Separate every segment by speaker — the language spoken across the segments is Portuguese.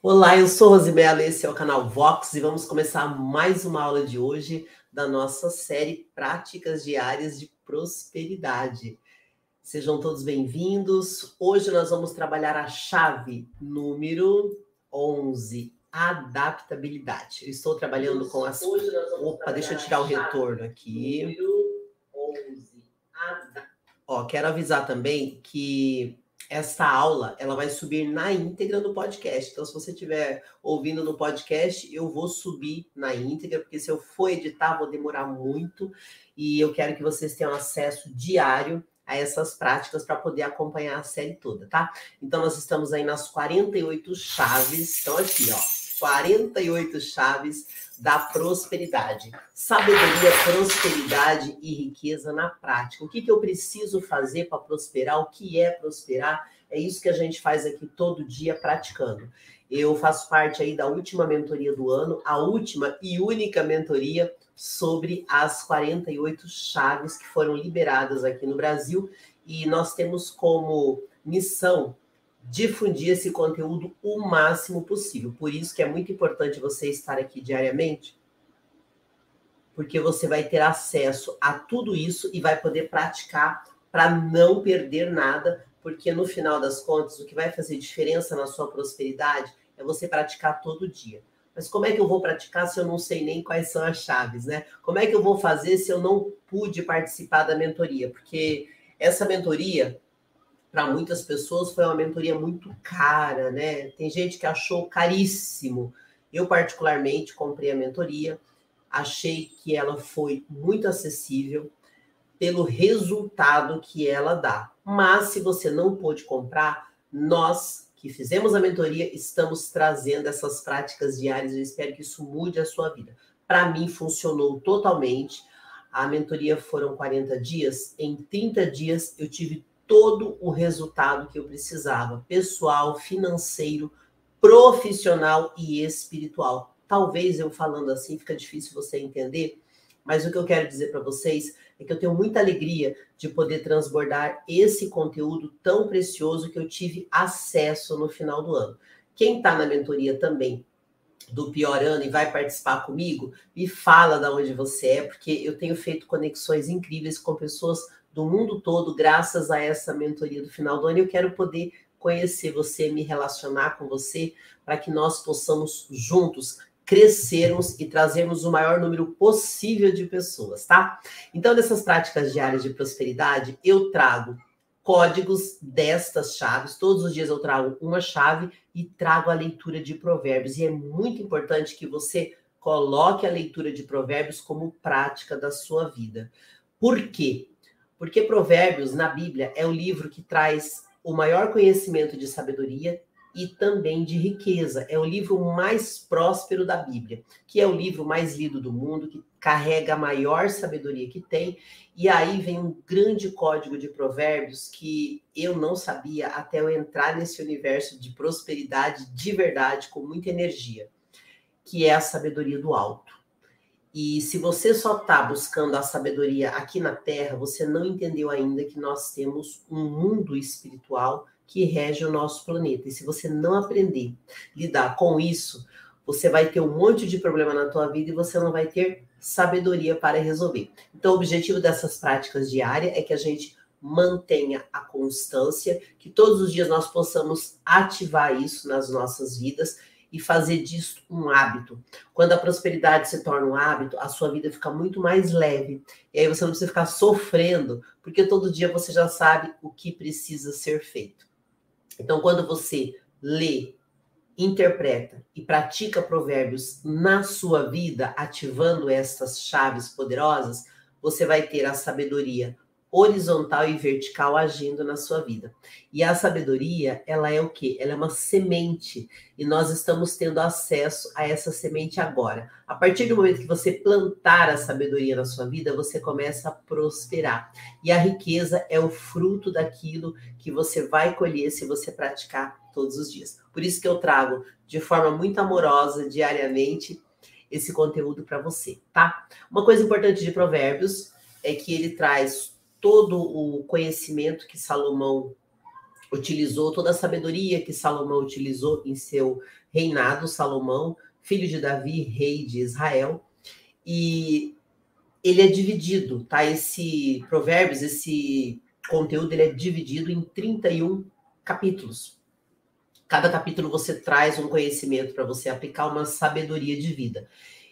Speaker 1: Olá, eu sou Rosimela, esse é o canal Vox e vamos começar mais uma aula de hoje da nossa série Práticas Diárias de Prosperidade. Sejam todos bem-vindos. Hoje nós vamos trabalhar a chave número 11, adaptabilidade. Eu estou trabalhando com as. Opa, deixa eu tirar o retorno aqui. Número 11, Ó, quero avisar também que essa aula ela vai subir na íntegra no podcast. Então, se você estiver ouvindo no podcast, eu vou subir na íntegra, porque se eu for editar, vou demorar muito. E eu quero que vocês tenham acesso diário a essas práticas para poder acompanhar a série toda, tá? Então, nós estamos aí nas 48 chaves. Então, aqui, ó, 48 chaves da prosperidade. Sabedoria, prosperidade e riqueza na prática. O que, que eu preciso fazer para prosperar? O que é prosperar? É isso que a gente faz aqui todo dia praticando. Eu faço parte aí da última mentoria do ano, a última e única mentoria sobre as 48 chaves que foram liberadas aqui no Brasil. E nós temos como missão difundir esse conteúdo o máximo possível. Por isso que é muito importante você estar aqui diariamente, porque você vai ter acesso a tudo isso e vai poder praticar para não perder nada, porque no final das contas, o que vai fazer diferença na sua prosperidade é você praticar todo dia. Mas como é que eu vou praticar se eu não sei nem quais são as chaves, né? Como é que eu vou fazer se eu não pude participar da mentoria? Porque essa mentoria, para muitas pessoas foi uma mentoria muito cara, né? Tem gente que achou caríssimo. Eu, particularmente, comprei a mentoria, achei que ela foi muito acessível pelo resultado que ela dá. Mas, se você não pôde comprar, nós que fizemos a mentoria estamos trazendo essas práticas diárias. Eu espero que isso mude a sua vida. Para mim, funcionou totalmente. A mentoria foram 40 dias. Em 30 dias, eu tive todo o resultado que eu precisava, pessoal, financeiro, profissional e espiritual. Talvez eu falando assim fica difícil você entender, mas o que eu quero dizer para vocês é que eu tenho muita alegria de poder transbordar esse conteúdo tão precioso que eu tive acesso no final do ano. Quem está na mentoria também do pior ano e vai participar comigo, me fala de onde você é, porque eu tenho feito conexões incríveis com pessoas do mundo todo, graças a essa mentoria do final do ano. Eu quero poder conhecer você, me relacionar com você, para que nós possamos juntos crescermos e trazermos o maior número possível de pessoas, tá? Então, nessas práticas diárias de prosperidade, eu trago códigos destas chaves. Todos os dias eu trago uma chave e trago a leitura de provérbios. E é muito importante que você coloque a leitura de provérbios como prática da sua vida. Por quê? Porque Provérbios, na Bíblia, é o livro que traz o maior conhecimento de sabedoria e também de riqueza. É o livro mais próspero da Bíblia, que é o livro mais lido do mundo, que carrega a maior sabedoria que tem. E aí vem um grande código de provérbios que eu não sabia até eu entrar nesse universo de prosperidade de verdade, com muita energia, que é a sabedoria do alto. E se você só está buscando a sabedoria aqui na Terra, você não entendeu ainda que nós temos um mundo espiritual que rege o nosso planeta. E se você não aprender a lidar com isso, você vai ter um monte de problema na tua vida e você não vai ter sabedoria para resolver. Então, o objetivo dessas práticas diárias é que a gente mantenha a constância, que todos os dias nós possamos ativar isso nas nossas vidas e fazer disso um hábito. Quando a prosperidade se torna um hábito, a sua vida fica muito mais leve. E aí você não precisa ficar sofrendo, porque todo dia você já sabe o que precisa ser feito. Então, quando você lê, interpreta e pratica provérbios na sua vida, ativando essas chaves poderosas, você vai ter a sabedoria horizontal e vertical agindo na sua vida. E a sabedoria, ela é o quê? Ela é uma semente e nós estamos tendo acesso a essa semente agora. A partir do momento que você plantar a sabedoria na sua vida, você começa a prosperar. E a riqueza é o fruto daquilo que você vai colher se você praticar todos os dias. Por isso que eu trago de forma muito amorosa diariamente esse conteúdo para você, tá? Uma coisa importante de Provérbios é que ele traz todo o conhecimento que Salomão utilizou toda a sabedoria que Salomão utilizou em seu reinado, Salomão, filho de Davi, rei de Israel, e ele é dividido, tá? Esse Provérbios, esse conteúdo, ele é dividido em 31 capítulos. Cada capítulo você traz um conhecimento para você aplicar uma sabedoria de vida.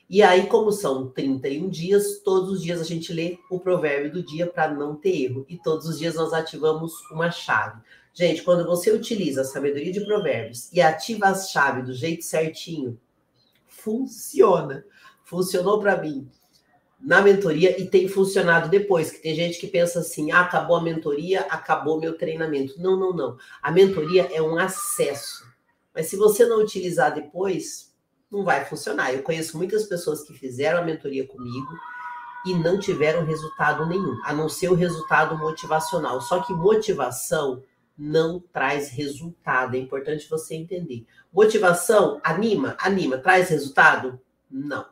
Speaker 1: E aí, como são 31 dias, todos os dias a gente lê o provérbio do dia para não ter erro. E todos os dias nós ativamos uma chave. Gente, quando você utiliza a sabedoria de provérbios e ativa a chave do jeito certinho, funciona. Funcionou para mim na mentoria e tem funcionado depois, que tem gente que pensa assim: ah, acabou a mentoria, acabou meu treinamento. Não, não, não. A mentoria é um acesso. Mas se você não utilizar depois, não vai funcionar. Eu conheço muitas pessoas que fizeram a mentoria comigo e não tiveram resultado nenhum, a não ser o resultado motivacional. Só que motivação não traz resultado. É importante você entender. Motivação anima, anima, traz resultado? Não.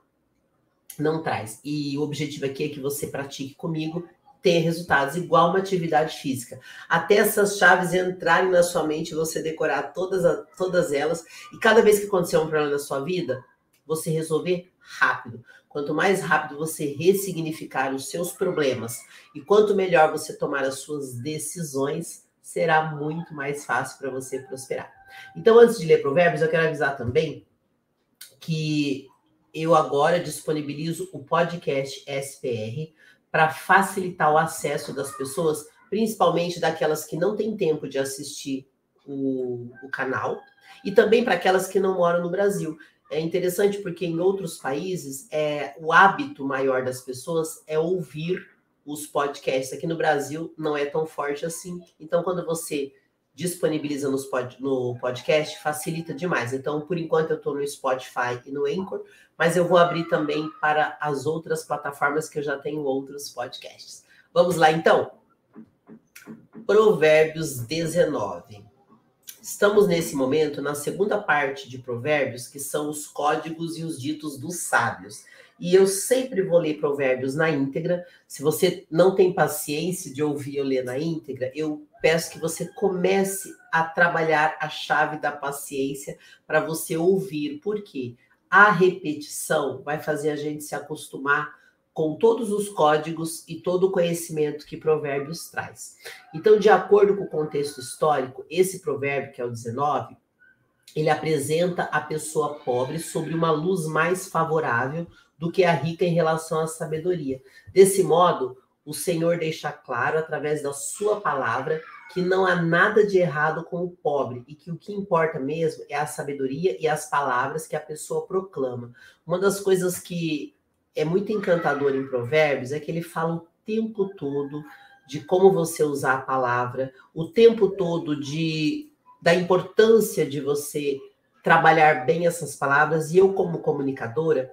Speaker 1: Não traz. E o objetivo aqui é que você pratique comigo, tenha resultados igual uma atividade física. Até essas chaves entrarem na sua mente, você decorar todas, todas elas, e cada vez que acontecer um problema na sua vida, você resolver rápido. Quanto mais rápido você ressignificar os seus problemas e quanto melhor você tomar as suas decisões, será muito mais fácil para você prosperar. Então, antes de ler Provérbios, eu quero avisar também que eu agora disponibilizo o podcast SPR para facilitar o acesso das pessoas, principalmente daquelas que não têm tempo de assistir o, o canal, e também para aquelas que não moram no Brasil. É interessante porque em outros países é o hábito maior das pessoas é ouvir os podcasts. Aqui no Brasil não é tão forte assim. Então, quando você disponibiliza nos pod, no podcast, facilita demais. Então, por enquanto, eu estou no Spotify e no Anchor, mas eu vou abrir também para as outras plataformas que eu já tenho outros podcasts. Vamos lá, então? Provérbios 19. Estamos nesse momento na segunda parte de Provérbios, que são os códigos e os ditos dos sábios. E eu sempre vou ler provérbios na íntegra. Se você não tem paciência de ouvir eu ler na íntegra, eu peço que você comece a trabalhar a chave da paciência para você ouvir. Por quê? A repetição vai fazer a gente se acostumar com todos os códigos e todo o conhecimento que Provérbios traz. Então, de acordo com o contexto histórico, esse provérbio, que é o 19, ele apresenta a pessoa pobre sobre uma luz mais favorável do que a rica em relação à sabedoria. Desse modo, o Senhor deixa claro, através da sua palavra, que não há nada de errado com o pobre e que o que importa mesmo é a sabedoria e as palavras que a pessoa proclama. Uma das coisas que é muito encantador em Provérbios é que ele fala o tempo todo de como você usar a palavra, o tempo todo de da importância de você trabalhar bem essas palavras e eu como comunicadora,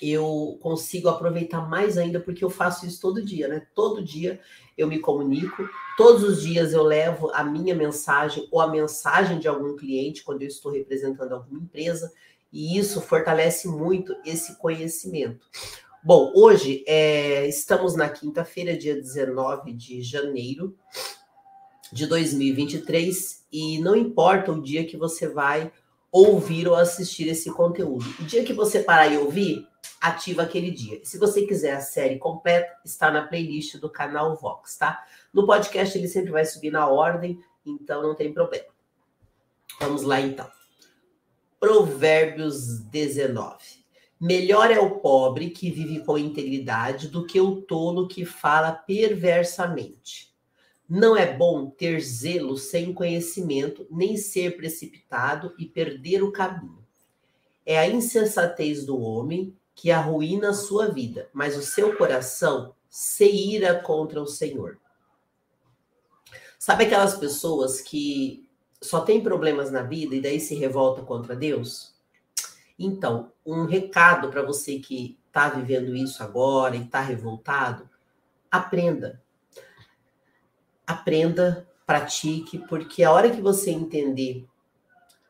Speaker 1: eu consigo aproveitar mais ainda porque eu faço isso todo dia, né? Todo dia eu me comunico, todos os dias eu levo a minha mensagem ou a mensagem de algum cliente quando eu estou representando alguma empresa, e isso fortalece muito esse conhecimento. Bom, hoje é, estamos na quinta-feira, dia 19 de janeiro de 2023, e não importa o dia que você vai ouvir ou assistir esse conteúdo. O dia que você parar e ouvir, ativa aquele dia. Se você quiser a série completa, está na playlist do canal Vox, tá? No podcast ele sempre vai subir na ordem, então não tem problema. Vamos lá então. Provérbios 19. Melhor é o pobre que vive com integridade do que o tolo que fala perversamente. Não é bom ter zelo sem conhecimento, nem ser precipitado e perder o caminho. É a insensatez do homem que arruína a sua vida, mas o seu coração se ira contra o Senhor. Sabe aquelas pessoas que só têm problemas na vida e daí se revolta contra Deus? Então, um recado para você que está vivendo isso agora e está revoltado, aprenda. Aprenda, pratique, porque a hora que você entender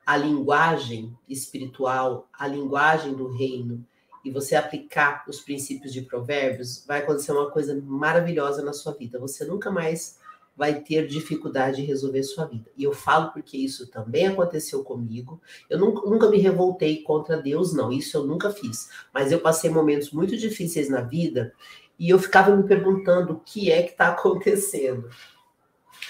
Speaker 1: a linguagem espiritual, a linguagem do reino, e você aplicar os princípios de provérbios, vai acontecer uma coisa maravilhosa na sua vida. Você nunca mais vai ter dificuldade em resolver sua vida. E eu falo porque isso também aconteceu comigo. Eu nunca, nunca me revoltei contra Deus, não. Isso eu nunca fiz. Mas eu passei momentos muito difíceis na vida e eu ficava me perguntando o que é que está acontecendo.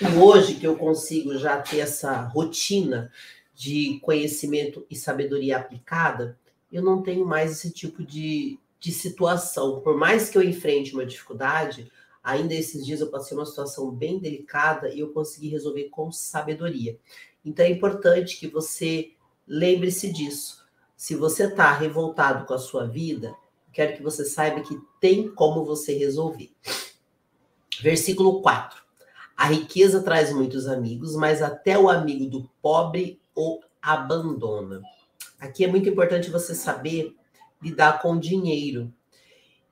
Speaker 1: E hoje que eu consigo já ter essa rotina de conhecimento e sabedoria aplicada, eu não tenho mais esse tipo de, de situação. Por mais que eu enfrente uma dificuldade, Ainda esses dias eu passei uma situação bem delicada e eu consegui resolver com sabedoria. Então é importante que você lembre-se disso. Se você está revoltado com a sua vida, quero que você saiba que tem como você resolver. Versículo 4. A riqueza traz muitos amigos, mas até o amigo do pobre o abandona. Aqui é muito importante você saber lidar com dinheiro.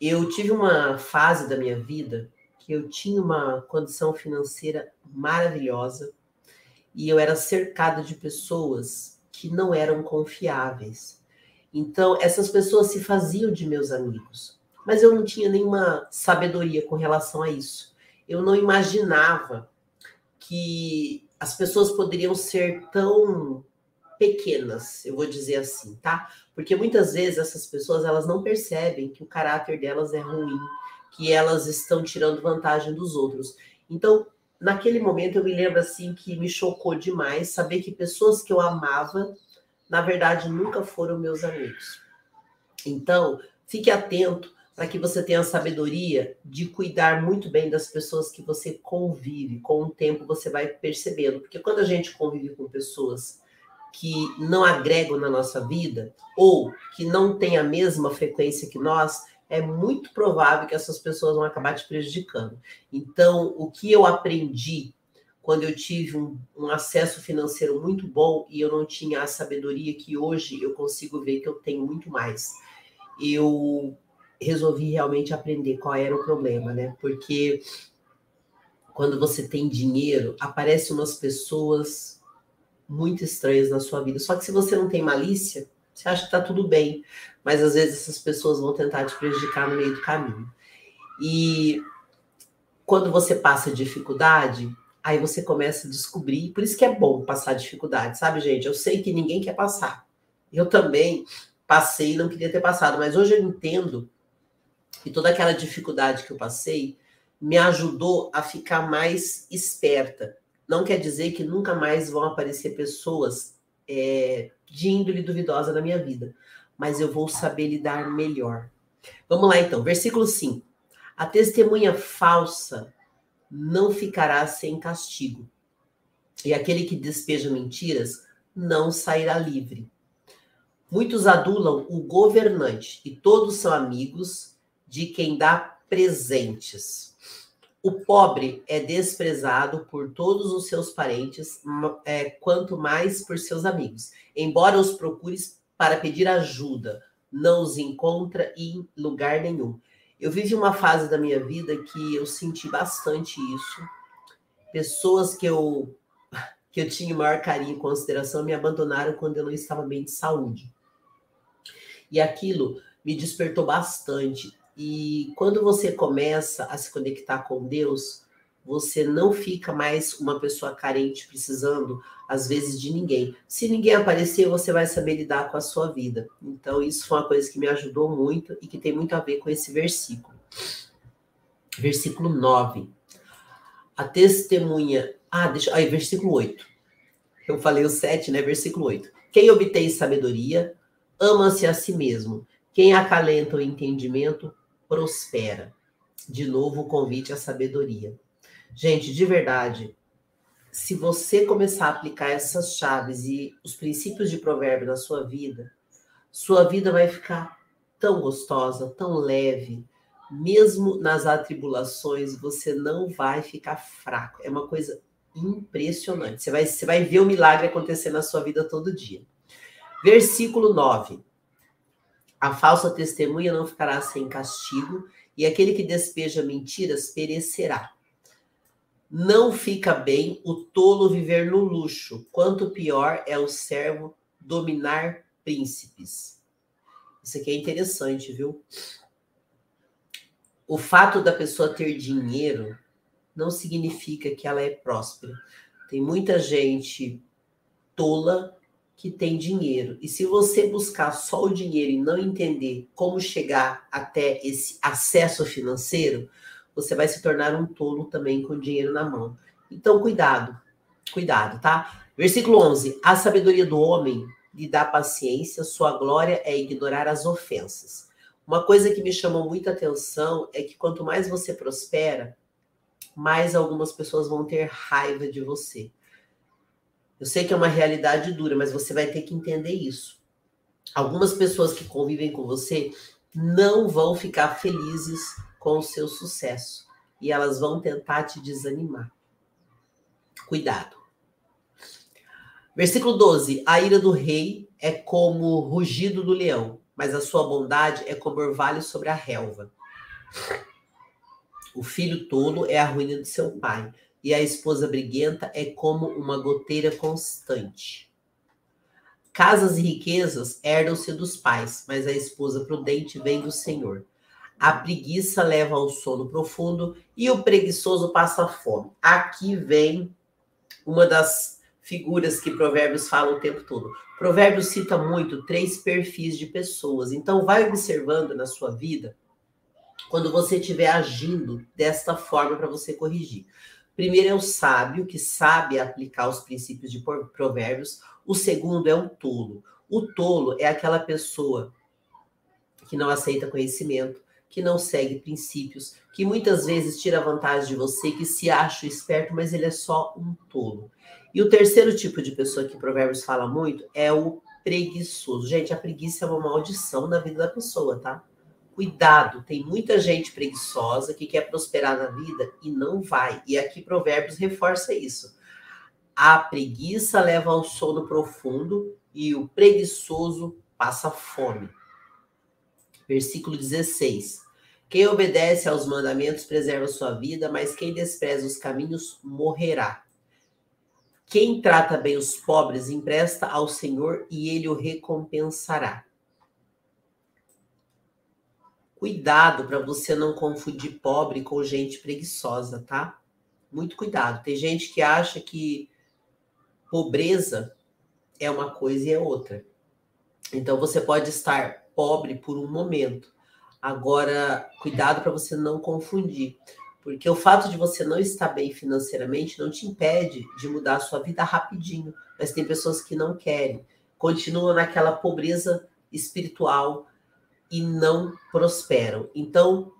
Speaker 1: Eu tive uma fase da minha vida que eu tinha uma condição financeira maravilhosa e eu era cercada de pessoas que não eram confiáveis. Então, essas pessoas se faziam de meus amigos, mas eu não tinha nenhuma sabedoria com relação a isso. Eu não imaginava que as pessoas poderiam ser tão pequenas, eu vou dizer assim, tá? Porque muitas vezes essas pessoas elas não percebem que o caráter delas é ruim, que elas estão tirando vantagem dos outros. Então, naquele momento eu me lembro assim que me chocou demais saber que pessoas que eu amava, na verdade, nunca foram meus amigos. Então, fique atento para que você tenha a sabedoria de cuidar muito bem das pessoas que você convive. Com o tempo você vai percebendo, porque quando a gente convive com pessoas que não agregam na nossa vida ou que não têm a mesma frequência que nós, é muito provável que essas pessoas vão acabar te prejudicando. Então, o que eu aprendi quando eu tive um, um, acesso financeiro muito bom e eu não tinha a sabedoria que hoje eu consigo ver que eu tenho muito mais, eu resolvi realmente aprender qual era o problema, né? Porque quando você tem dinheiro, aparecem umas pessoas muito estranhas na sua vida. Só que se você não tem malícia, você acha que está tudo bem, mas às vezes essas pessoas vão tentar te prejudicar no meio do caminho. E quando você passa dificuldade, aí você começa a descobrir, por isso que é bom passar dificuldade, sabe, gente? Eu sei que ninguém quer passar. Eu também passei e não queria ter passado, mas hoje eu entendo que toda aquela dificuldade que eu passei me ajudou a ficar mais esperta. Não quer dizer que nunca mais vão aparecer pessoas é, de índole duvidosa na minha vida, mas eu vou saber lidar melhor. Vamos lá então, versículo 5. A testemunha falsa não ficará sem castigo, e aquele que despeja mentiras não sairá livre. Muitos adulam o governante, e todos são amigos de quem dá presentes. O pobre é desprezado por todos os seus parentes, é, quanto mais por seus amigos. Embora os procures para pedir ajuda, não os encontra em lugar nenhum. Eu vivi uma fase da minha vida que eu senti bastante isso. Pessoas que eu que eu tinha maior carinho e consideração me abandonaram quando eu não estava bem de saúde. E aquilo me despertou bastante. E quando você começa a se conectar com Deus, você não fica mais uma pessoa carente precisando, às vezes, de ninguém. Se ninguém aparecer, você vai saber lidar com a sua vida. Então, isso foi uma coisa que me ajudou muito e que tem muito a ver com esse versículo. Versículo 9. A testemunha. Ah, deixa. Aí, versículo 8. Eu falei o 7, né? Versículo 8. Quem obtém sabedoria, ama-se a si mesmo. Quem acalenta o entendimento, prospera. De novo, o convite à sabedoria. Gente, de verdade, se você começar a aplicar essas chaves e os princípios de provérbio na sua vida, sua vida vai ficar tão gostosa, tão leve. Mesmo nas atribulações, você não vai ficar fraco. É uma coisa impressionante. Você vai, você vai ver o milagre acontecer na sua vida todo dia. Versículo 9. A falsa testemunha não ficará sem castigo, e aquele que despeja mentiras perecerá. Não fica bem o tolo viver no luxo, quanto pior é o servo dominar príncipes. Isso aqui é interessante, viu? O fato da pessoa ter dinheiro não significa que ela é próspera. Tem muita gente tola que tem dinheiro. E se você buscar só o dinheiro e não entender como chegar até esse acesso financeiro, você vai se tornar um tolo também com dinheiro na mão. Então, cuidado, cuidado, tá? Versículo 11: A sabedoria do homem lhe dá paciência, sua glória é ignorar as ofensas. Uma coisa que me chamou muita atenção é que quanto mais você prospera, mais algumas pessoas vão ter raiva de você. Eu sei que é uma realidade dura, mas você vai ter que entender isso. Algumas pessoas que convivem com você não vão ficar felizes com o seu sucesso e elas vão tentar te desanimar. Cuidado. Versículo 12: A ira do rei é como o rugido do leão, mas a sua bondade é como orvalho sobre a relva. O filho tolo é a ruína de seu pai, e a esposa briguenta é como uma goteira constante. Casas e riquezas herdam-se dos pais, mas a esposa prudente vem do Senhor. A preguiça leva ao sono profundo e o preguiçoso passa fome. Aqui vem uma das figuras que Provérbios fala o tempo todo. Provérbios cita muito três perfis de pessoas. Então, vai observando na sua vida quando você estiver agindo desta forma para você corrigir. Primeiro é o sábio, que sabe aplicar os princípios de provérbios. O segundo é o tolo. O tolo é aquela pessoa que não aceita conhecimento, que não segue princípios, que muitas vezes tira vantagem de você, que se acha esperto, mas ele é só um tolo. E o terceiro tipo de pessoa que Provérbios fala muito é o preguiçoso. Gente, a preguiça é uma maldição na vida da pessoa, tá? Cuidado, tem muita gente preguiçosa que quer prosperar na vida e não vai. E aqui Provérbios reforça isso. A preguiça leva ao sono profundo e o preguiçoso passa fome. Versículo 16. Quem obedece aos mandamentos preserva sua vida, mas quem despreza os caminhos morrerá. Quem trata bem os pobres empresta ao Senhor e ele o recompensará. Cuidado para você não confundir pobre com gente preguiçosa, tá? Muito cuidado. Tem gente que acha que pobreza é uma coisa e é outra. Então você pode estar pobre por um momento. Agora, cuidado para você não confundir. Porque o fato de você não estar bem financeiramente não te impede de mudar a sua vida rapidinho. Mas tem pessoas que não querem, continuam naquela pobreza espiritual, e não prosperam. Então,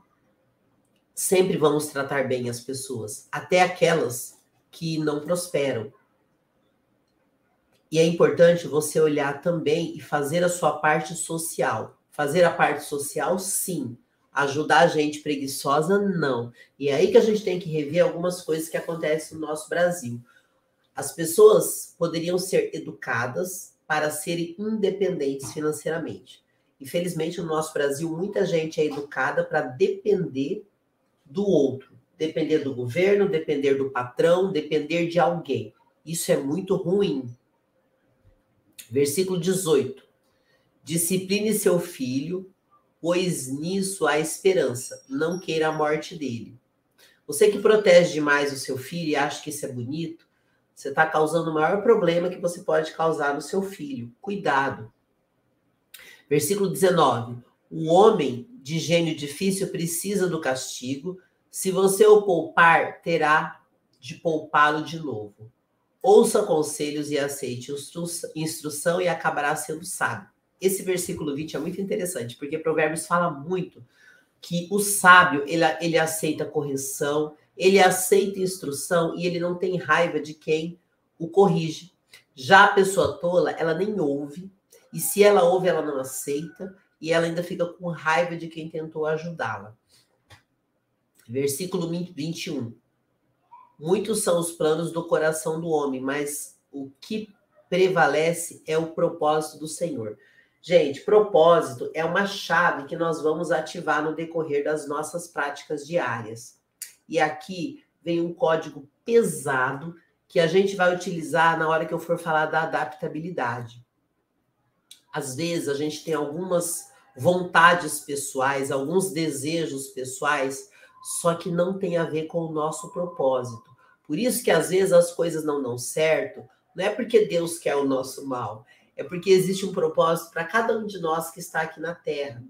Speaker 1: sempre vamos tratar bem as pessoas, até aquelas que não prosperam. E é importante você olhar também e fazer a sua parte social. Fazer a parte social, sim. Ajudar a gente preguiçosa, não. E é aí que a gente tem que rever algumas coisas que acontecem no nosso Brasil. As pessoas poderiam ser educadas para serem independentes financeiramente. Infelizmente, no nosso Brasil, muita gente é educada para depender do outro, depender do governo, depender do patrão, depender de alguém. Isso é muito ruim. Versículo 18. Discipline seu filho, pois nisso há esperança, não queira a morte dele. Você que protege demais o seu filho e acha que isso é bonito, você está causando o maior problema que você pode causar no seu filho. Cuidado. Versículo 19. O homem de gênio difícil precisa do castigo. Se você o poupar, terá de poupá-lo de novo. Ouça conselhos e aceite instrução e acabará sendo sábio. Esse versículo 20 é muito interessante, porque Provérbios fala muito que o sábio, ele, ele aceita correção, ele aceita instrução e ele não tem raiva de quem o corrige. Já a pessoa tola, ela nem ouve, e se ela ouve, ela não aceita e ela ainda fica com raiva de quem tentou ajudá-la. Versículo 21. Muitos são os planos do coração do homem, mas o que prevalece é o propósito do Senhor. Gente, propósito é uma chave que nós vamos ativar no decorrer das nossas práticas diárias. E aqui vem um código pesado que a gente vai utilizar na hora que eu for falar da adaptabilidade às vezes a gente tem algumas vontades pessoais, alguns desejos pessoais, só que não tem a ver com o nosso propósito. Por isso que às vezes as coisas não dão certo, não é porque Deus quer o nosso mal, é porque existe um propósito para cada um de nós que está aqui na Terra.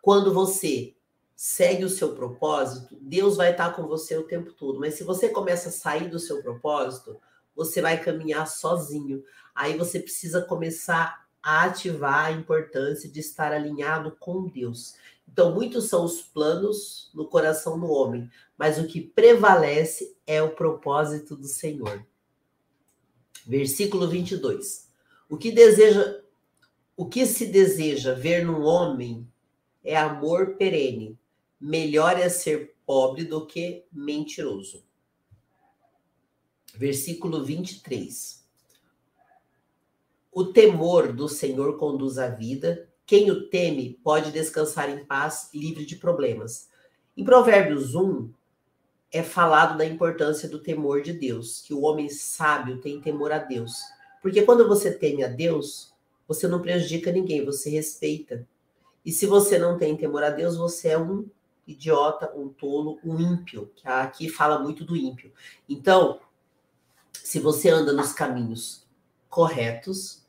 Speaker 1: Quando você segue o seu propósito, Deus vai estar com você o tempo todo. Mas se você começa a sair do seu propósito, você vai caminhar sozinho. Aí você precisa começar a ativar a importância de estar alinhado com Deus. Então, muitos são os planos no coração do homem, mas o que prevalece é o propósito do Senhor. Versículo 22. O que deseja o que se deseja ver num homem é amor perene. Melhor é ser pobre do que mentiroso. Versículo 23. O temor do Senhor conduz à vida. Quem o teme pode descansar em paz, livre de problemas. Em Provérbios 1, é falado da importância do temor de Deus, que o homem sábio tem temor a Deus. Porque quando você teme a Deus, você não prejudica ninguém, você respeita. E se você não tem temor a Deus, você é um idiota, um tolo, um ímpio, que aqui fala muito do ímpio. Então, se você anda nos caminhos corretos,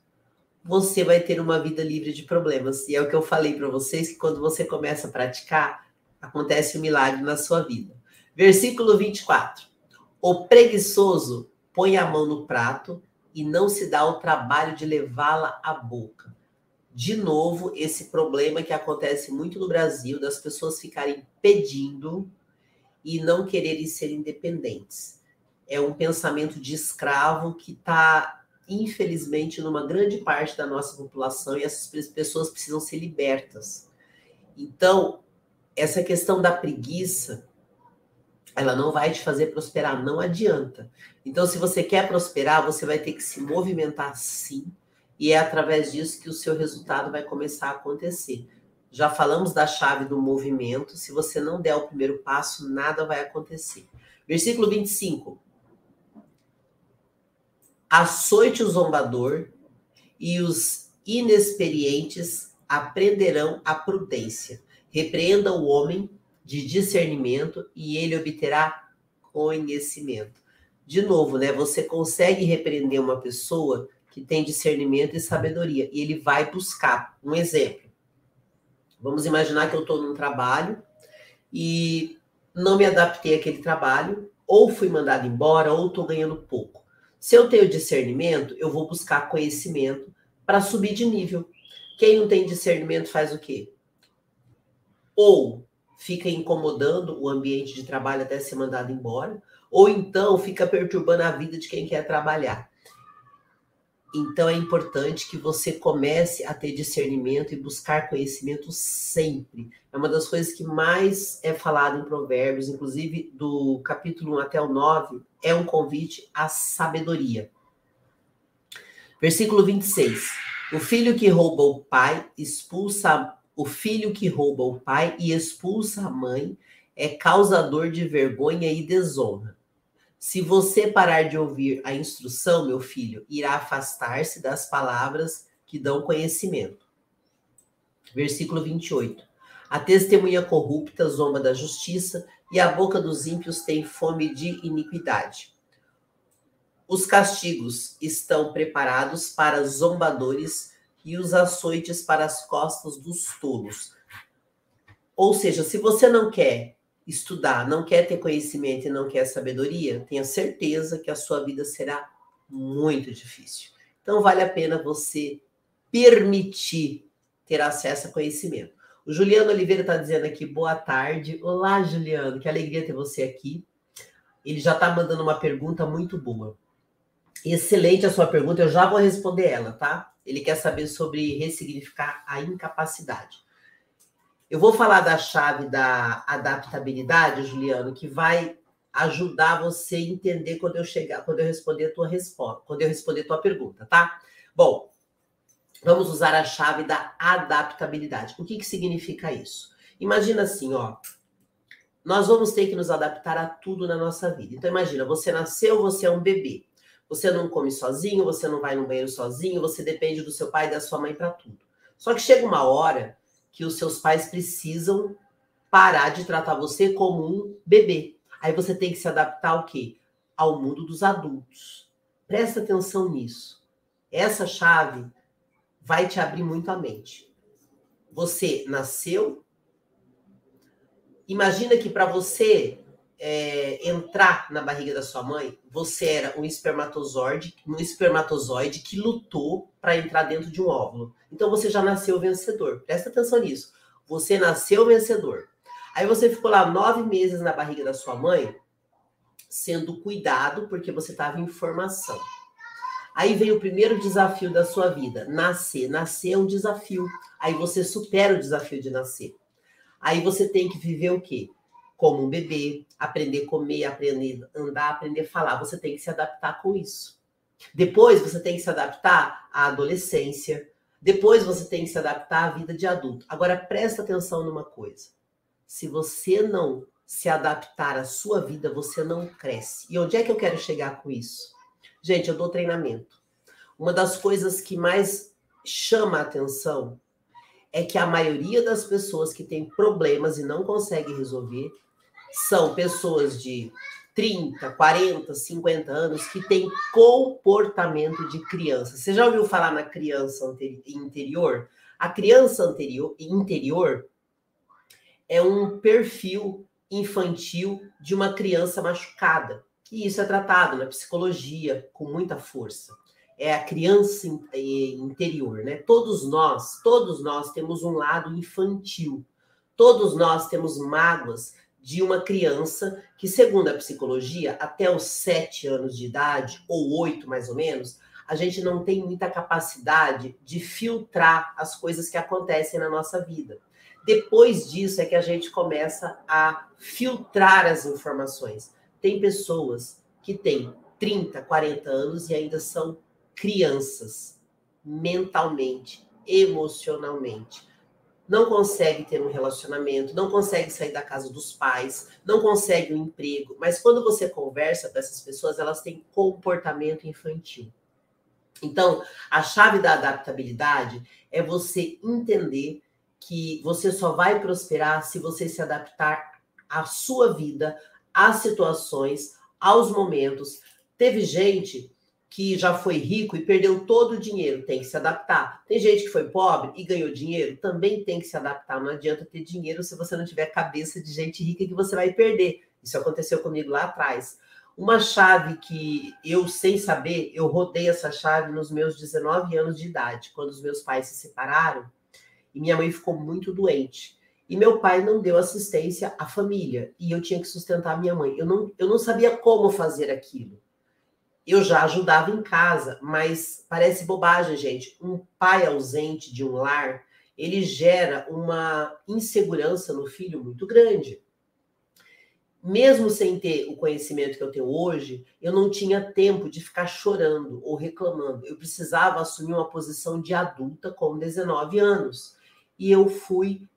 Speaker 1: você vai ter uma vida livre de problemas. E é o que eu falei para vocês que quando você começa a praticar, acontece um milagre na sua vida. Versículo 24. O preguiçoso põe a mão no prato e não se dá o trabalho de levá-la à boca. De novo, esse problema que acontece muito no Brasil, das pessoas ficarem pedindo e não quererem ser independentes. É um pensamento de escravo que está infelizmente, numa grande parte da nossa população e essas pessoas precisam ser libertas. Então, essa questão da preguiça, ela não vai te fazer prosperar, não adianta. Então, se você quer prosperar, você vai ter que se movimentar sim, e é através disso que o seu resultado vai começar a acontecer. Já falamos da chave do movimento, se você não der o primeiro passo, nada vai acontecer. Versículo 25 açoite o zombador e os inexperientes aprenderão a prudência. Repreenda o homem de discernimento e ele obterá conhecimento. De novo, né? Você consegue repreender uma pessoa que tem discernimento e sabedoria e ele vai buscar. Um exemplo. Vamos imaginar que eu estou num trabalho e não me adaptei àquele trabalho, ou fui mandado embora, ou estou ganhando pouco. Se eu tenho discernimento, eu vou buscar conhecimento para subir de nível. Quem não tem discernimento faz o quê? Ou fica incomodando o ambiente de trabalho até ser mandado embora, ou então fica perturbando a vida de quem quer trabalhar. Então é importante que você comece a ter discernimento e buscar conhecimento sempre. É uma das coisas que mais é falado em Provérbios, inclusive do capítulo 1 até o 9, é um convite à sabedoria. Versículo 26. O filho que rouba o pai expulsa o filho que rouba o pai e expulsa a mãe é causador de vergonha e desonra. Se você parar de ouvir a instrução, meu filho, irá afastar-se das palavras que dão conhecimento. Versículo 28. A testemunha corrupta zomba da justiça e a boca dos ímpios tem fome de iniquidade. Os castigos estão preparados para zombadores e os açoites para as costas dos tolos. Ou seja, se você não quer estudar, não quer ter conhecimento e não quer sabedoria, tenha certeza que a sua vida será muito difícil. Então, vale a pena você permitir ter acesso a conhecimento. O Juliano Oliveira está dizendo aqui, boa tarde. Olá, Juliano, que alegria ter você aqui. Ele já está mandando uma pergunta muito boa. Excelente a sua pergunta, eu já vou responder ela, tá? Ele quer saber sobre ressignificar a incapacidade. Eu vou falar da chave da adaptabilidade, Juliano, que vai ajudar você a entender quando eu chegar, quando eu responder a tua resposta, quando eu responder tua pergunta, tá? Bom, vamos usar a chave da adaptabilidade. O que, que significa isso? Imagina assim, ó. Nós vamos ter que nos adaptar a tudo na nossa vida. Então imagina, você nasceu, você é um bebê. Você não come sozinho, você não vai no banheiro sozinho, você depende do seu pai e da sua mãe para tudo. Só que chega uma hora que os seus pais precisam parar de tratar você como um bebê. Aí você tem que se adaptar ao quê? Ao mundo dos adultos. Presta atenção nisso. Essa chave vai te abrir muito a mente. Você nasceu. Imagina que para você é, entrar na barriga da sua mãe, você era um espermatozoide, um espermatozoide que lutou para entrar dentro de um óvulo. Então você já nasceu vencedor. Presta atenção nisso. Você nasceu vencedor. Aí você ficou lá nove meses na barriga da sua mãe, sendo cuidado, porque você estava em formação. Aí vem o primeiro desafio da sua vida: nascer. Nascer é um desafio. Aí você supera o desafio de nascer. Aí você tem que viver o quê? Como um bebê, aprender a comer, aprender a andar, aprender a falar. Você tem que se adaptar com isso. Depois você tem que se adaptar à adolescência. Depois você tem que se adaptar à vida de adulto. Agora presta atenção numa coisa se você não se adaptar à sua vida, você não cresce. E onde é que eu quero chegar com isso? Gente, eu dou treinamento. Uma das coisas que mais chama a atenção é que a maioria das pessoas que tem problemas e não consegue resolver são pessoas de 30, 40, 50 anos que têm comportamento de criança. Você já ouviu falar na criança interior? A criança anterior, interior é um perfil infantil de uma criança machucada. E isso é tratado na psicologia com muita força. É a criança eh, interior, né? Todos nós, todos nós temos um lado infantil. Todos nós temos mágoas de uma criança que, segundo a psicologia, até os sete anos de idade, ou oito mais ou menos, a gente não tem muita capacidade de filtrar as coisas que acontecem na nossa vida. Depois disso é que a gente começa a filtrar as informações. Tem pessoas que têm 30, 40 anos e ainda são crianças, mentalmente, emocionalmente. Não consegue ter um relacionamento, não consegue sair da casa dos pais, não consegue um emprego. Mas quando você conversa com essas pessoas, elas têm comportamento infantil. Então, a chave da adaptabilidade é você entender que você só vai prosperar se você se adaptar à sua vida, às situações, aos momentos. Teve gente que já foi rico e perdeu todo o dinheiro, tem que se adaptar. Tem gente que foi pobre e ganhou dinheiro, também tem que se adaptar. Não adianta ter dinheiro se você não tiver cabeça de gente rica que você vai perder. Isso aconteceu comigo lá atrás. Uma chave que eu, sem saber, eu rodei essa chave nos meus 19 anos de idade, quando os meus pais se separaram e minha mãe ficou muito doente. E meu pai não deu assistência à família. E eu tinha que sustentar minha mãe. Eu não, eu não sabia como fazer aquilo. Eu já ajudava em casa, mas parece bobagem, gente. Um pai ausente de um lar, ele gera uma insegurança no filho muito grande. Mesmo sem ter o conhecimento que eu tenho hoje, eu não tinha tempo de ficar chorando ou reclamando. Eu precisava assumir uma posição de adulta com 19 anos e eu fui,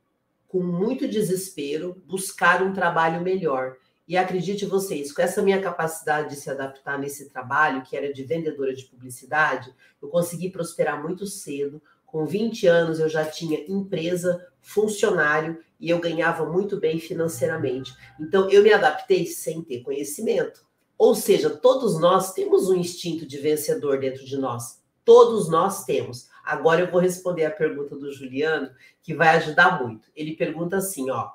Speaker 1: com muito desespero, buscar um trabalho melhor. E acredite vocês, com essa minha capacidade de se adaptar nesse trabalho, que era de vendedora de publicidade, eu consegui prosperar muito cedo. Com 20 anos eu já tinha empresa, funcionário e eu ganhava muito bem financeiramente. Então eu me adaptei sem ter conhecimento. Ou seja, todos nós temos um instinto de vencedor dentro de nós. Todos nós temos. Agora eu vou responder a pergunta do Juliano, que vai ajudar muito. Ele pergunta assim, ó: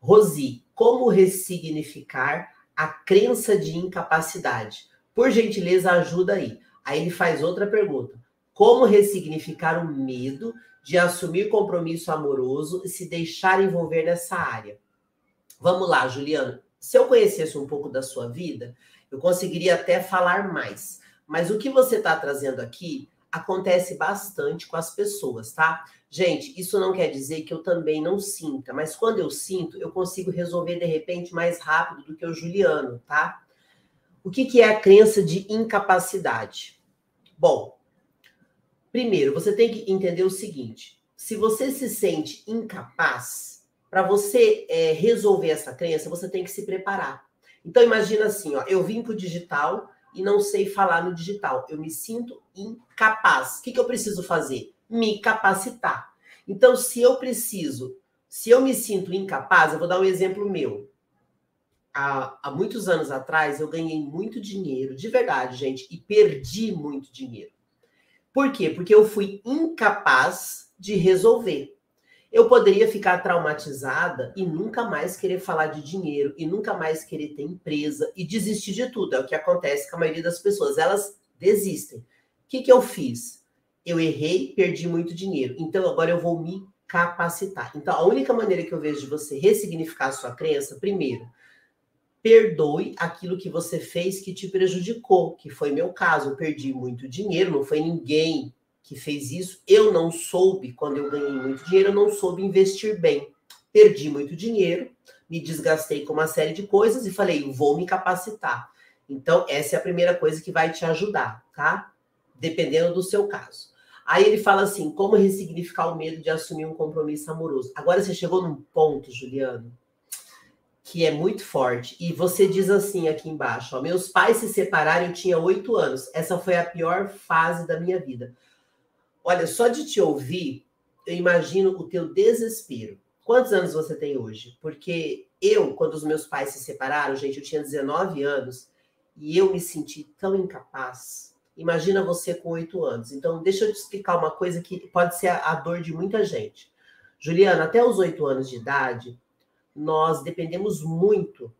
Speaker 1: Rosi, como ressignificar a crença de incapacidade? Por gentileza, ajuda aí. Aí ele faz outra pergunta: Como ressignificar o medo de assumir compromisso amoroso e se deixar envolver nessa área? Vamos lá, Juliano. Se eu conhecesse um pouco da sua vida, eu conseguiria até falar mais. Mas o que você está trazendo aqui acontece bastante com as pessoas, tá? Gente, isso não quer dizer que eu também não sinta, mas quando eu sinto, eu consigo resolver de repente mais rápido do que o Juliano, tá? O que, que é a crença de incapacidade? Bom, primeiro, você tem que entender o seguinte: se você se sente incapaz, para você é, resolver essa crença, você tem que se preparar. Então, imagina assim: ó, eu vim para o digital e não sei falar no digital. Eu me sinto incapaz. O que, que eu preciso fazer? Me capacitar. Então, se eu preciso Se eu me sinto incapaz, eu vou dar um exemplo meu. Há, há muitos anos atrás, eu ganhei muito dinheiro, de verdade, gente, e perdi muito dinheiro. Por quê? Porque eu fui incapaz de resolver. Eu poderia ficar traumatizada e nunca mais querer falar de dinheiro e nunca mais querer ter empresa e desistir de tudo. É o que acontece com a maioria das pessoas. Elas desistem. O que, que eu fiz? Eu errei, perdi muito dinheiro. Então agora eu vou me capacitar. Então a única maneira que eu vejo de você ressignificar a sua crença, primeiro, perdoe aquilo que você fez que te prejudicou, que foi meu caso. Eu perdi muito dinheiro, não foi ninguém que fez isso. Eu não soube, quando eu ganhei muito dinheiro, eu não soube investir bem. Perdi muito dinheiro, me desgastei com uma série de coisas e falei, vou me capacitar. Então, essa é a primeira coisa que vai te ajudar, tá? Dependendo do seu caso. Aí ele fala assim: como ressignificar o medo de assumir um compromisso amoroso? Agora você chegou num ponto, Juliano, que é muito forte. E você diz assim aqui embaixo: ó, meus pais se separaram, eu tinha oito anos. Essa foi a pior fase da minha vida. Olha, só de te ouvir, eu imagino o teu desespero. Quantos anos você tem hoje? Porque eu, quando os meus pais se separaram, gente, eu tinha 19 anos e eu me senti tão incapaz. Imagina você com oito anos. Então, deixa eu te explicar uma coisa que pode ser a, dor de muita gente. Juliana, até os oito anos de idade, nós dependemos muito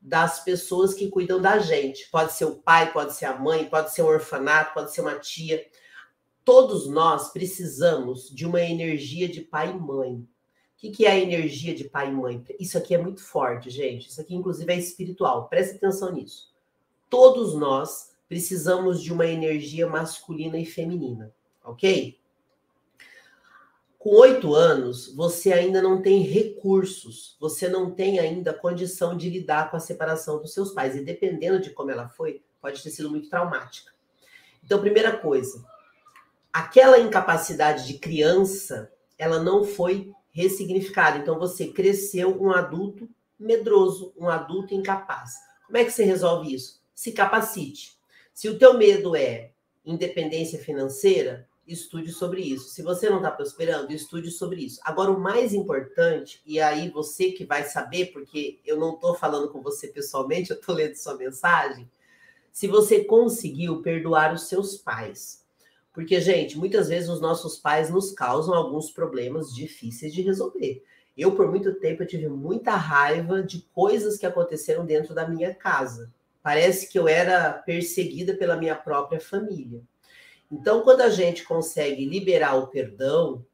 Speaker 1: das pessoas que cuidam da gente. Pode ser o pai, pode ser a mãe, pode ser um orfanato, pode ser uma tia. Todos nós precisamos de uma energia de pai e mãe. O que é a energia de pai e mãe? Isso aqui é muito forte, gente. Isso aqui, inclusive, é espiritual. Preste atenção nisso. Todos nós precisamos de uma energia masculina e feminina, ok? Com oito anos, você ainda não tem recursos, você não tem ainda condição de lidar com a separação dos seus pais. E dependendo de como ela foi, pode ter sido muito traumática. Então, primeira coisa, aquela incapacidade de criança, ela não foi ressignificada. Então você cresceu um adulto medroso, um adulto incapaz. Como é que você resolve isso? Se capacite. Se o teu medo é independência financeira, estude sobre isso. Se você não está prosperando, estude sobre isso. Agora, o mais importante, e aí você que vai saber, porque eu não estou falando com você pessoalmente, eu estou lendo sua mensagem, se você conseguiu perdoar os seus pais. Porque, gente, muitas vezes os nossos pais nos causam alguns problemas difíceis de resolver. Eu, por muito tempo, eu tive muita raiva de coisas que aconteceram dentro da minha casa. Parece que eu era perseguida pela minha própria família. Então, quando a gente consegue liberar o perdão,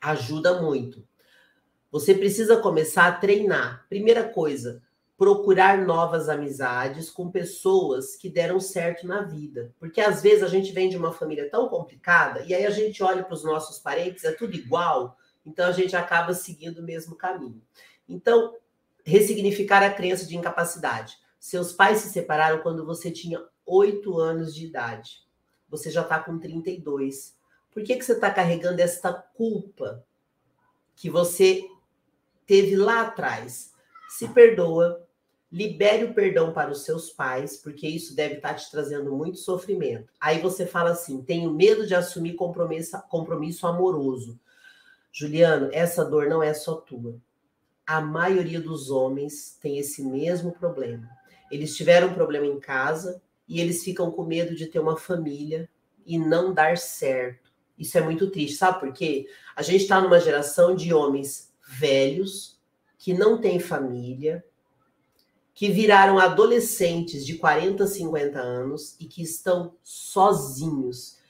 Speaker 1: ajuda muito. Você precisa começar a treinar. Primeira coisa, procurar novas amizades com pessoas que deram certo na vida. Porque às vezes a gente vem de uma família tão complicada e aí a gente olha para os nossos parentes, é tudo igual, então a gente acaba seguindo o mesmo caminho. Então, ressignificar a crença de incapacidade. Seus pais se separaram quando você tinha oito anos de idade. Você já está com 32. Por que, que você está carregando esta culpa que você teve lá atrás? Se perdoa, libere o perdão para os seus pais, porque isso deve estar te trazendo muito sofrimento. Aí você fala assim: tenho medo de assumir compromisso, compromisso amoroso. Juliano, essa dor não é só tua. A maioria dos homens tem esse mesmo problema. Eles tiveram um problema em casa e eles ficam com medo de ter uma família e não dar certo. Isso é muito triste, sabe por quê? A gente está numa geração de homens velhos que não têm família, que viraram adolescentes de 40, 50 anos e que estão sozinhos.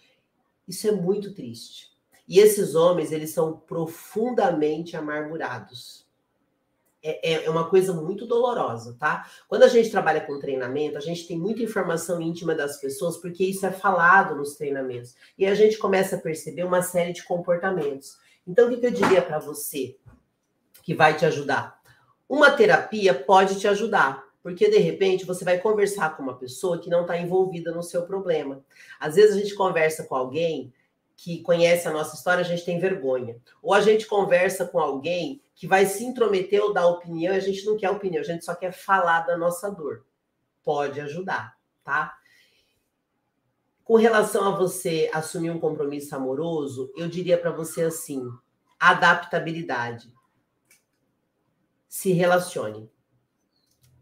Speaker 1: Isso é muito triste. E esses homens, eles são profundamente amargurados. É, é, é uma coisa muito dolorosa, tá? Quando a gente trabalha com treinamento, a gente tem muita informação íntima das pessoas, porque isso é falado nos treinamentos. E a gente começa a perceber uma série de comportamentos. Então, o que eu diria para você que vai te ajudar? Uma terapia pode te ajudar, porque de repente você vai conversar com uma pessoa que não está envolvida no seu problema. Às vezes a gente conversa com alguém que conhece a nossa história, a gente tem vergonha. Ou a gente conversa com alguém que vai se intrometer ou dar opinião, e a gente não quer opinião, a gente só quer falar da nossa dor. Pode ajudar, tá? Com relação a você assumir um compromisso amoroso, eu diria para você assim: adaptabilidade. Se relacione.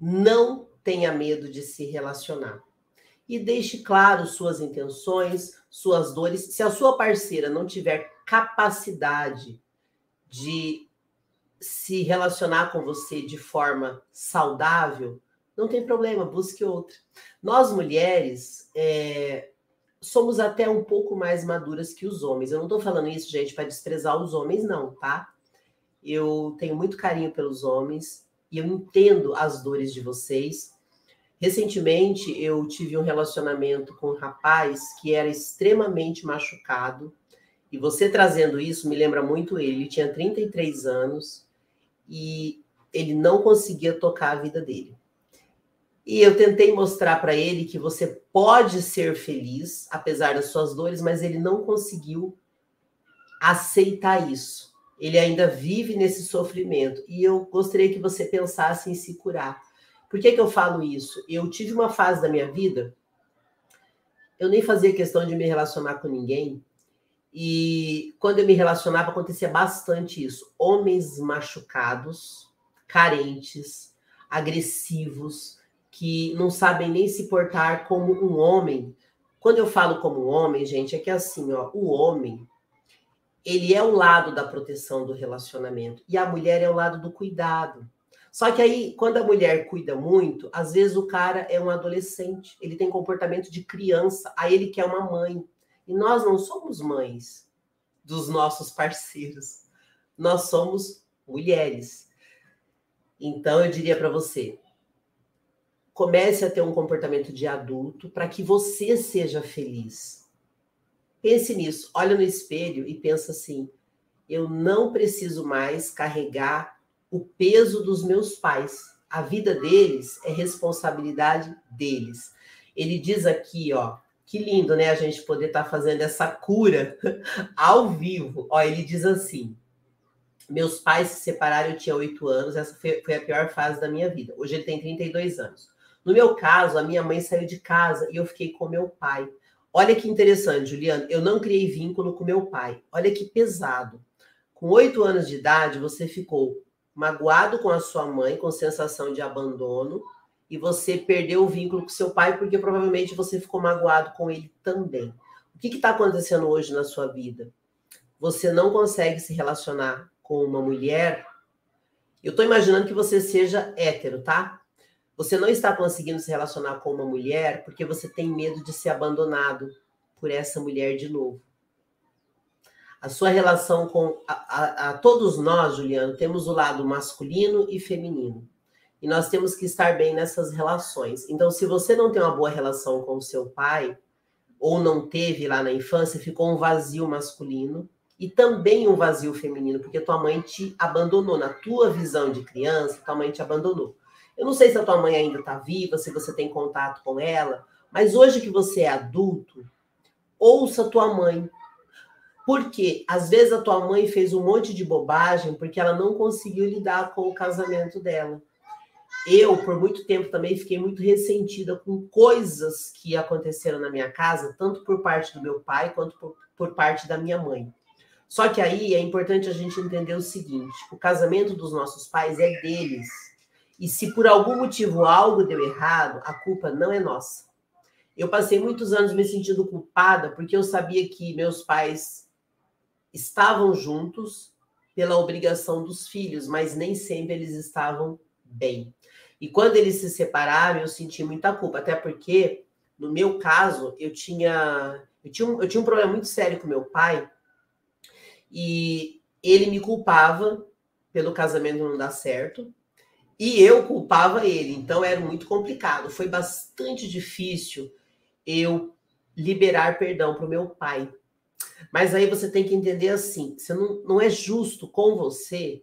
Speaker 1: Não tenha medo de se relacionar. E deixe claro suas intenções, suas dores. Se a sua parceira não tiver capacidade de se relacionar com você de forma saudável, não tem problema, busque outra. Nós mulheres é, somos até um pouco mais maduras que os homens. Eu não estou falando isso, gente, para desprezar os homens, não, tá? Eu tenho muito carinho pelos homens e eu entendo as dores de vocês. Recentemente, eu tive um relacionamento com um rapaz que era extremamente machucado. E você trazendo isso me lembra muito ele. Ele tinha 33 anos e ele não conseguia tocar a vida dele. E eu tentei mostrar para ele que você pode ser feliz, apesar das suas dores, mas ele não conseguiu aceitar isso. Ele ainda vive nesse sofrimento. E eu gostaria que você pensasse em se curar. Por que, que eu falo isso? Eu tive uma fase da minha vida, eu nem fazia questão de me relacionar com ninguém. E quando eu me relacionava, acontecia bastante isso. Homens machucados, carentes, agressivos, que não sabem nem se portar como um homem. Quando eu falo como um homem, gente, é que assim, ó, o homem, ele é o lado da proteção do relacionamento e a mulher é o lado do cuidado. Só que aí, quando a mulher cuida muito, às vezes o cara é um adolescente, ele tem comportamento de criança, aí ele quer uma mãe. E nós não somos mães dos nossos parceiros. Nós somos mulheres. Então eu diria para você, comece a ter um comportamento de adulto para que você seja feliz. Pense nisso, olha no espelho e pensa assim: eu não preciso mais carregar o peso dos meus pais. A vida deles é responsabilidade deles. Ele diz aqui, ó, que lindo, né? A gente poder estar tá fazendo essa cura ao vivo. Ó, ele diz assim: meus pais se separaram, eu tinha oito anos, essa foi, foi, a pior fase da minha vida. Hoje ele tem 32 anos. No meu caso, a minha mãe saiu de casa e eu fiquei com meu pai. Olha que interessante, Juliana. Eu não criei vínculo com meu pai. Olha que pesado. Com oito anos de idade, você ficou magoado com a sua mãe, com sensação de abandono, e você perdeu o vínculo com seu pai porque provavelmente você ficou magoado com ele também. O que está acontecendo hoje na sua vida? Você não consegue se relacionar com uma mulher. Eu estou imaginando que você seja hétero, tá? Você não está conseguindo se relacionar com uma mulher porque você tem medo de ser abandonado por essa mulher de novo. A sua relação com. A, a, a todos nós, Juliano, temos o lado masculino e feminino. E nós temos que estar bem nessas relações. Então, se você não tem uma boa relação com o seu pai, ou não teve lá na infância, ficou um vazio masculino e também um vazio feminino, porque tua mãe te abandonou. Na tua visão de criança, tua mãe te abandonou. Eu não sei se a tua mãe ainda está viva, se você tem contato com ela, mas hoje que você é adulto, ouça a tua mãe. Porque às vezes a tua mãe fez um monte de bobagem porque ela não conseguiu lidar com o casamento dela. Eu, por muito tempo, também fiquei muito ressentida com coisas que aconteceram na minha casa, tanto por parte do meu pai quanto por, por parte da minha mãe. Só que aí é importante a gente entender o seguinte: o casamento dos nossos pais é deles e se por algum motivo algo deu errado, a culpa não é nossa. Eu passei muitos anos me sentindo culpada porque eu sabia que meus pais estavam juntos pela obrigação dos filhos, mas nem sempre eles estavam bem. E quando eles se separaram, eu senti muita culpa, até porque no meu caso, eu tinha eu tinha um, eu tinha um problema muito sério com meu pai e ele me culpava pelo casamento não dar certo e eu culpava ele, então era muito complicado. Foi bastante difícil eu liberar perdão para o meu pai. Mas aí você tem que entender assim: você não, não é justo com você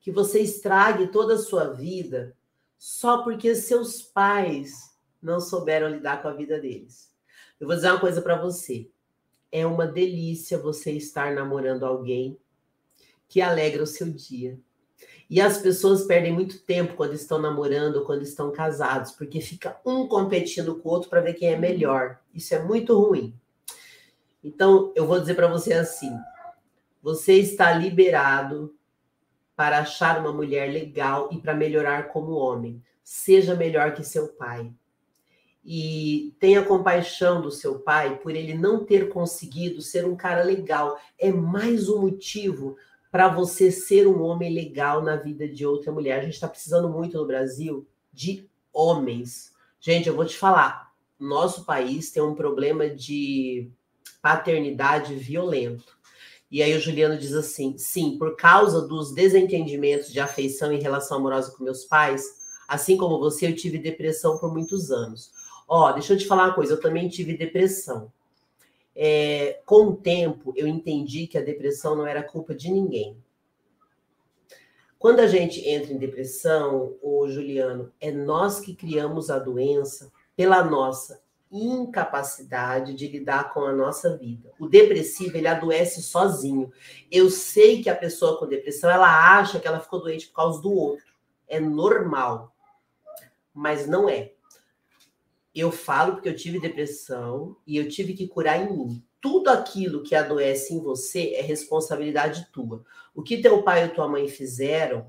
Speaker 1: que você estrague toda a sua vida só porque seus pais não souberam lidar com a vida deles. Eu vou dizer uma coisa para você. É uma delícia você estar namorando alguém que alegra o seu dia. E as pessoas perdem muito tempo quando estão namorando ou quando estão casados, porque fica um competindo com o outro para ver quem é melhor. Isso é muito ruim. Então, eu vou dizer para você assim: Você está liberado para achar uma mulher legal e para melhorar como homem. Seja melhor que seu pai. E tenha compaixão do seu pai por ele não ter conseguido ser um cara legal. É mais um motivo para você ser um homem legal na vida de outra mulher. A gente está precisando muito no Brasil de homens. Gente, eu vou te falar, nosso país tem um problema de paternidade violento. E aí o Juliano diz assim: sim, por causa dos desentendimentos de afeição e relação amorosa com meus pais, assim como você, eu tive depressão por muitos anos. Ó, deixa eu te falar uma coisa, eu também tive depressão. É, com o tempo, eu entendi que a depressão não era culpa de ninguém. Quando a gente entra em depressão, o Juliano, é nós que criamos a doença pela nossa incapacidade de lidar com a nossa vida. O depressivo, ele adoece sozinho. Eu sei que a pessoa com depressão, ela acha que ela ficou doente por causa do outro. É normal. Mas não é. Eu falo porque eu tive depressão e eu tive que curar em mim. Tudo aquilo que adoece em você é responsabilidade tua. O que teu pai ou tua mãe fizeram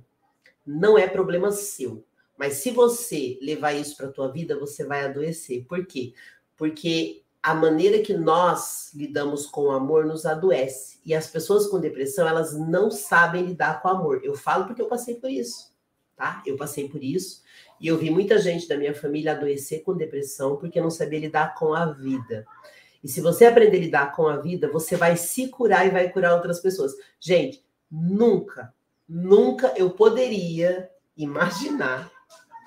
Speaker 1: não é problema seu. Mas se você levar isso para a tua vida, você vai adoecer. Por quê? Porque a maneira que nós lidamos com o amor nos adoece. E as pessoas com depressão, elas não sabem lidar com o amor. Eu falo porque eu passei por isso, tá? Eu passei por isso. E eu vi muita gente da minha família adoecer com depressão porque não sabia lidar com a vida. E se você aprender a lidar com a vida, você vai se curar e vai curar outras pessoas. Gente, nunca, nunca eu poderia imaginar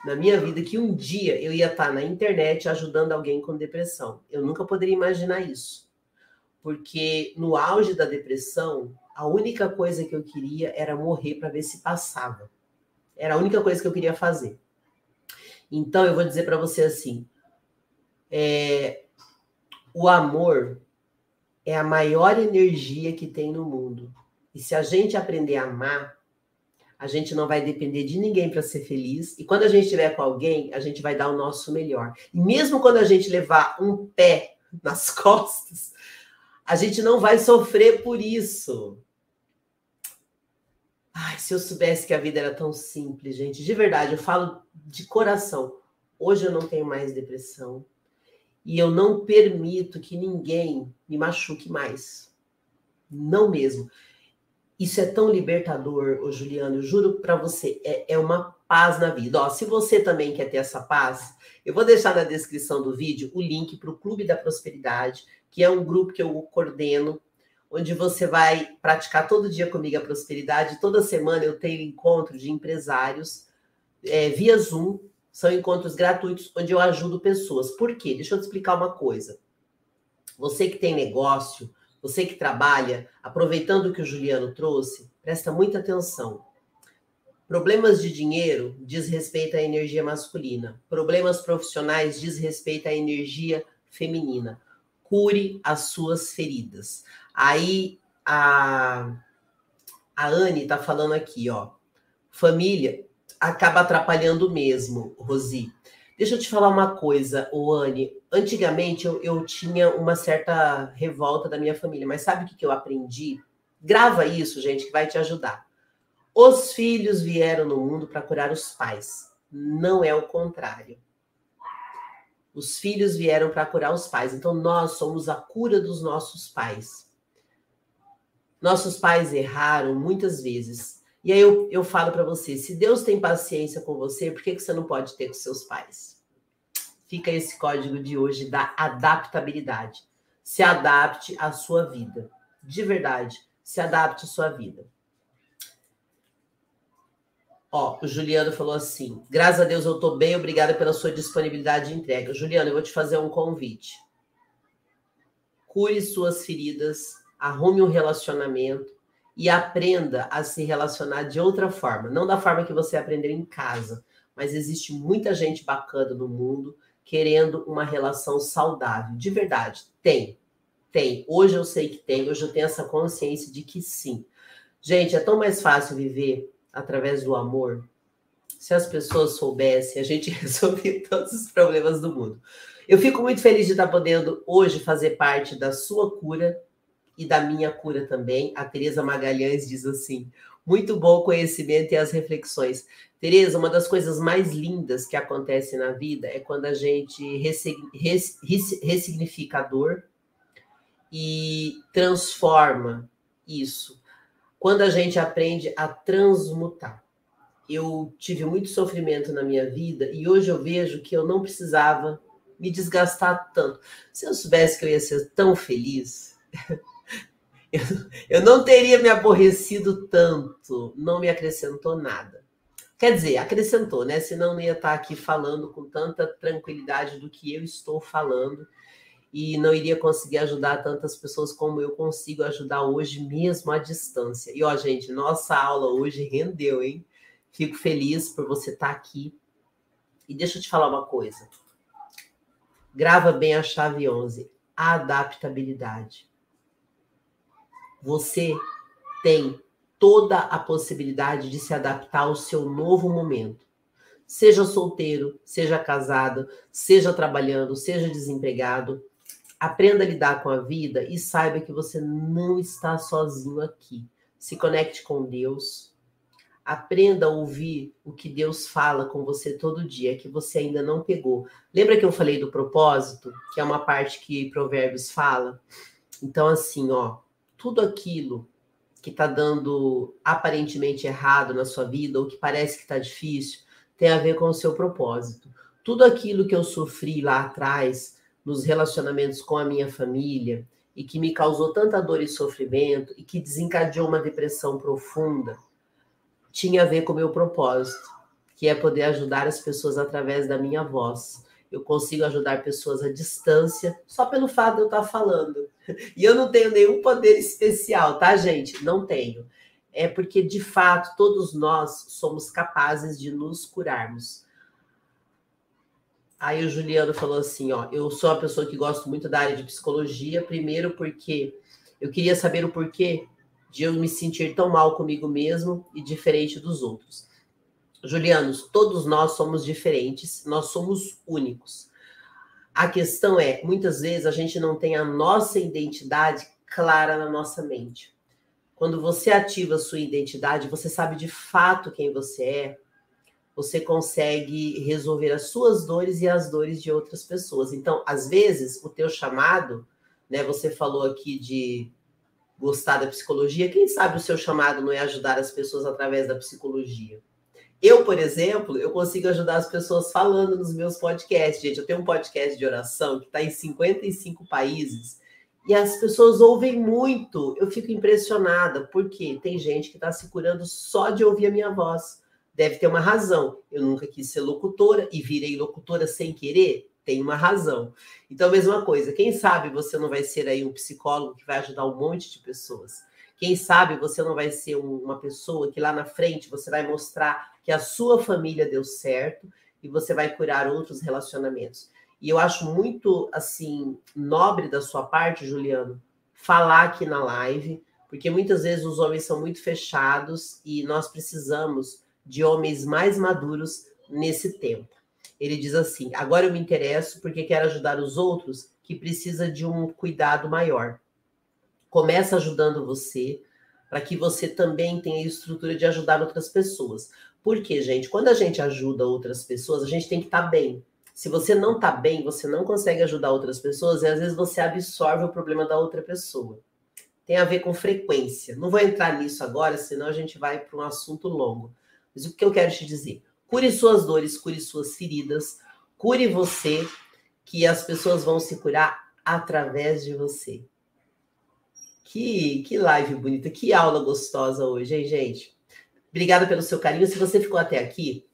Speaker 1: na minha vida que um dia eu ia estar na internet ajudando alguém com depressão. Eu nunca poderia imaginar isso. Porque no auge da depressão, a única coisa que eu queria era morrer para ver se passava. Era a única coisa que eu queria fazer. Então eu vou dizer para você assim: é, o amor é a maior energia que tem no mundo. E se a gente aprender a amar, a gente não vai depender de ninguém para ser feliz. E quando a gente estiver com alguém, a gente vai dar o nosso melhor. E mesmo quando a gente levar um pé nas costas, a gente não vai sofrer por isso. Ai, se eu soubesse que a vida era tão simples, gente. De verdade, eu falo de coração. Hoje eu não tenho mais depressão. E eu não permito que ninguém me machuque mais. Não mesmo. Isso é tão libertador, ô Juliano, eu juro para você, é, é, uma paz na vida. Ó, se você também quer ter essa paz, eu vou deixar na descrição do vídeo o link para o Clube da Prosperidade, que é um grupo que eu coordeno, onde você vai praticar todo dia comigo a prosperidade. Toda semana eu tenho encontro de empresários é, via Zoom, são encontros gratuitos onde eu ajudo pessoas. Por quê? Deixa eu te explicar uma coisa. Você que tem negócio, você que trabalha, aproveitando o que o Juliano trouxe, presta muita atenção. Problemas de dinheiro diz respeito à energia masculina. Problemas profissionais diz respeito à energia feminina. Cure as suas feridas. Aí a, a Anne está falando aqui, ó. Família acaba atrapalhando mesmo, Rosi. Deixa eu te falar uma coisa, Anne. Antigamente eu, eu tinha uma certa revolta da minha família, mas sabe o que, que eu aprendi? Grava isso, gente, que vai te ajudar. Os filhos vieram no mundo para curar os pais. Não é o contrário. Os filhos vieram para curar os pais. Então nós somos a cura dos nossos pais. Nossos pais erraram muitas vezes e aí eu, eu falo para você: se Deus tem paciência com você, por que, que você não pode ter com seus pais? Fica esse código de hoje da adaptabilidade. Se adapte à sua vida. De verdade, se adapte à sua vida. Ó, o Juliano falou assim: graças a Deus eu estou bem, obrigada pela sua disponibilidade de entrega. Juliano, eu vou te fazer um convite. Cure suas feridas, arrume um relacionamento e aprenda a se relacionar de outra forma, não da forma que você aprendeu em casa, mas existe muita gente bacana no mundo querendo uma relação saudável, de verdade. Tem, tem. Hoje eu sei que tem, hoje eu tenho essa consciência de que sim. Gente, é tão mais fácil viver através do amor. Se as pessoas soubessem, a gente resolveria todos os problemas do mundo. Eu fico muito feliz de estar podendo hoje fazer parte da sua cura e da minha cura também. A Tereza Magalhães diz assim: muito bom o conhecimento e as reflexões. Tereza, uma das coisas mais lindas que acontece na vida é quando a gente ressignifica a dor e transforma isso. Quando a gente aprende a transmutar. Eu tive muito sofrimento na minha vida e hoje eu vejo que eu não precisava me desgastar tanto. Se eu soubesse que eu ia ser tão feliz, eu, eu não teria me aborrecido tanto, não me acrescentou nada. Quer dizer, acrescentou, né? Senão não ia estar aqui falando com tanta tranquilidade do que eu estou falando e não iria conseguir ajudar tantas pessoas como eu consigo ajudar hoje, mesmo à distância. E ó, gente, nossa aula hoje rendeu, hein? Fico feliz por você estar aqui. E deixa eu te falar uma coisa. Grava bem a chave 11, adaptabilidade. Você tem toda a possibilidade de se adaptar ao seu novo momento. Seja solteiro, seja casado, seja trabalhando, seja desempregado, aprenda a lidar com a vida e saiba que você não está sozinho aqui. Se conecte com Deus. Aprenda a ouvir o que Deus fala com você todo dia, que você ainda não pegou. Lembra que eu falei do propósito, que é uma parte que Provérbios fala? Então, assim, ó, tudo aquilo que está dando aparentemente errado na sua vida, ou que parece que está difícil, tem a ver com o seu propósito. Tudo aquilo que eu sofri lá atrás, nos relacionamentos com a minha família, e que me causou tanta dor e sofrimento, e que desencadeou uma depressão profunda, tinha a ver com o meu propósito, que é poder ajudar as pessoas através da minha voz. Eu consigo ajudar pessoas à distância só pelo fato de eu estar falando. E eu não tenho nenhum poder especial, tá, gente? Não tenho. É porque, de fato, todos nós somos capazes de nos curarmos. Aí o Juliano falou assim: ó, eu sou uma pessoa que gosto muito da área de psicologia, primeiro porque eu queria saber o porquê de eu me sentir tão mal comigo mesmo e diferente dos outros. Julianos, todos nós somos diferentes, nós somos únicos. A questão é, muitas vezes a gente não tem a nossa identidade clara na nossa mente. Quando você ativa a sua identidade, você sabe de fato quem você é, você consegue resolver as suas dores e as dores de outras pessoas. Então, às vezes, o teu chamado, né, você falou aqui de gostar da psicologia, quem sabe o seu chamado não é ajudar as pessoas através da psicologia? Eu, por exemplo, eu consigo ajudar as pessoas falando nos meus podcasts. Gente, eu tenho um podcast de oração que está em 55 países e as pessoas ouvem muito. Eu fico impressionada, porque tem gente que está se curando só de ouvir a minha voz. Deve ter uma razão. Eu nunca quis ser locutora e virei locutora sem querer. Tem uma razão. Então, mesma coisa. Quem sabe você não vai ser aí um psicólogo que vai ajudar um monte de pessoas. Quem sabe você não vai ser uma pessoa que lá na frente você vai mostrar que a sua família deu certo e você vai curar outros relacionamentos. E eu acho muito assim nobre da sua parte, Juliano, falar aqui na live, porque muitas vezes os homens são muito fechados e nós precisamos de homens mais maduros nesse tempo. Ele diz assim: agora eu me interesso porque quero ajudar os outros que precisa de um cuidado maior. Começa ajudando você, para que você também tenha estrutura de ajudar outras pessoas. Porque, gente, quando a gente ajuda outras pessoas, a gente tem que estar tá bem. Se você não está bem, você não consegue ajudar outras pessoas e às vezes você absorve o problema da outra pessoa. Tem a ver com frequência. Não vou entrar nisso agora, senão a gente vai para um assunto longo. Mas o que eu quero te dizer? Cure suas dores, cure suas feridas, cure você, que as pessoas vão se curar através de você. Que, que live bonita, que aula gostosa hoje, hein, gente? Obrigada pelo seu carinho. Se você ficou até aqui,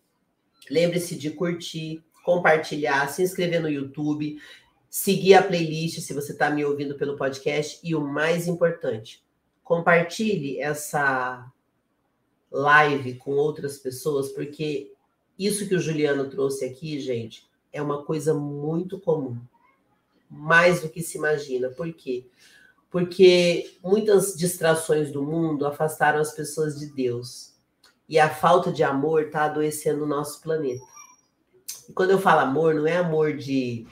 Speaker 1: lembre-se de curtir, compartilhar, se inscrever no YouTube, seguir a playlist se você está me ouvindo pelo podcast e o mais importante, compartilhe essa live com outras pessoas, porque isso que o Juliano trouxe aqui, gente, é uma coisa muito comum. Mais do que se imagina. Por quê? porque muitas distrações do mundo afastaram as pessoas de Deus. E a falta de amor está adoecendo o nosso planeta. E quando eu falo amor, não é amor de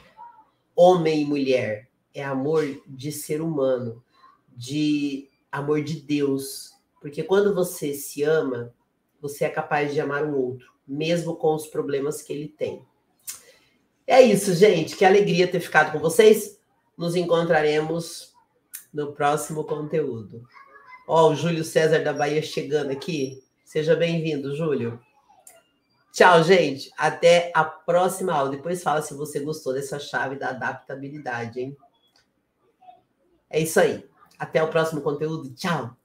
Speaker 1: homem e mulher, é amor de ser humano, de amor de Deus. Porque quando você se ama, você é capaz de amar o outro, mesmo com os problemas que ele tem. É isso, gente. Que alegria ter ficado com vocês. Nos encontraremos no próximo conteúdo. Ó, o Júlio César da Bahia chegando aqui. Seja bem-vindo, Júlio. Tchau, gente. Até a próxima aula. Depois fala se você gostou dessa chave da adaptabilidade, hein? É isso aí. Até o próximo conteúdo. Tchau.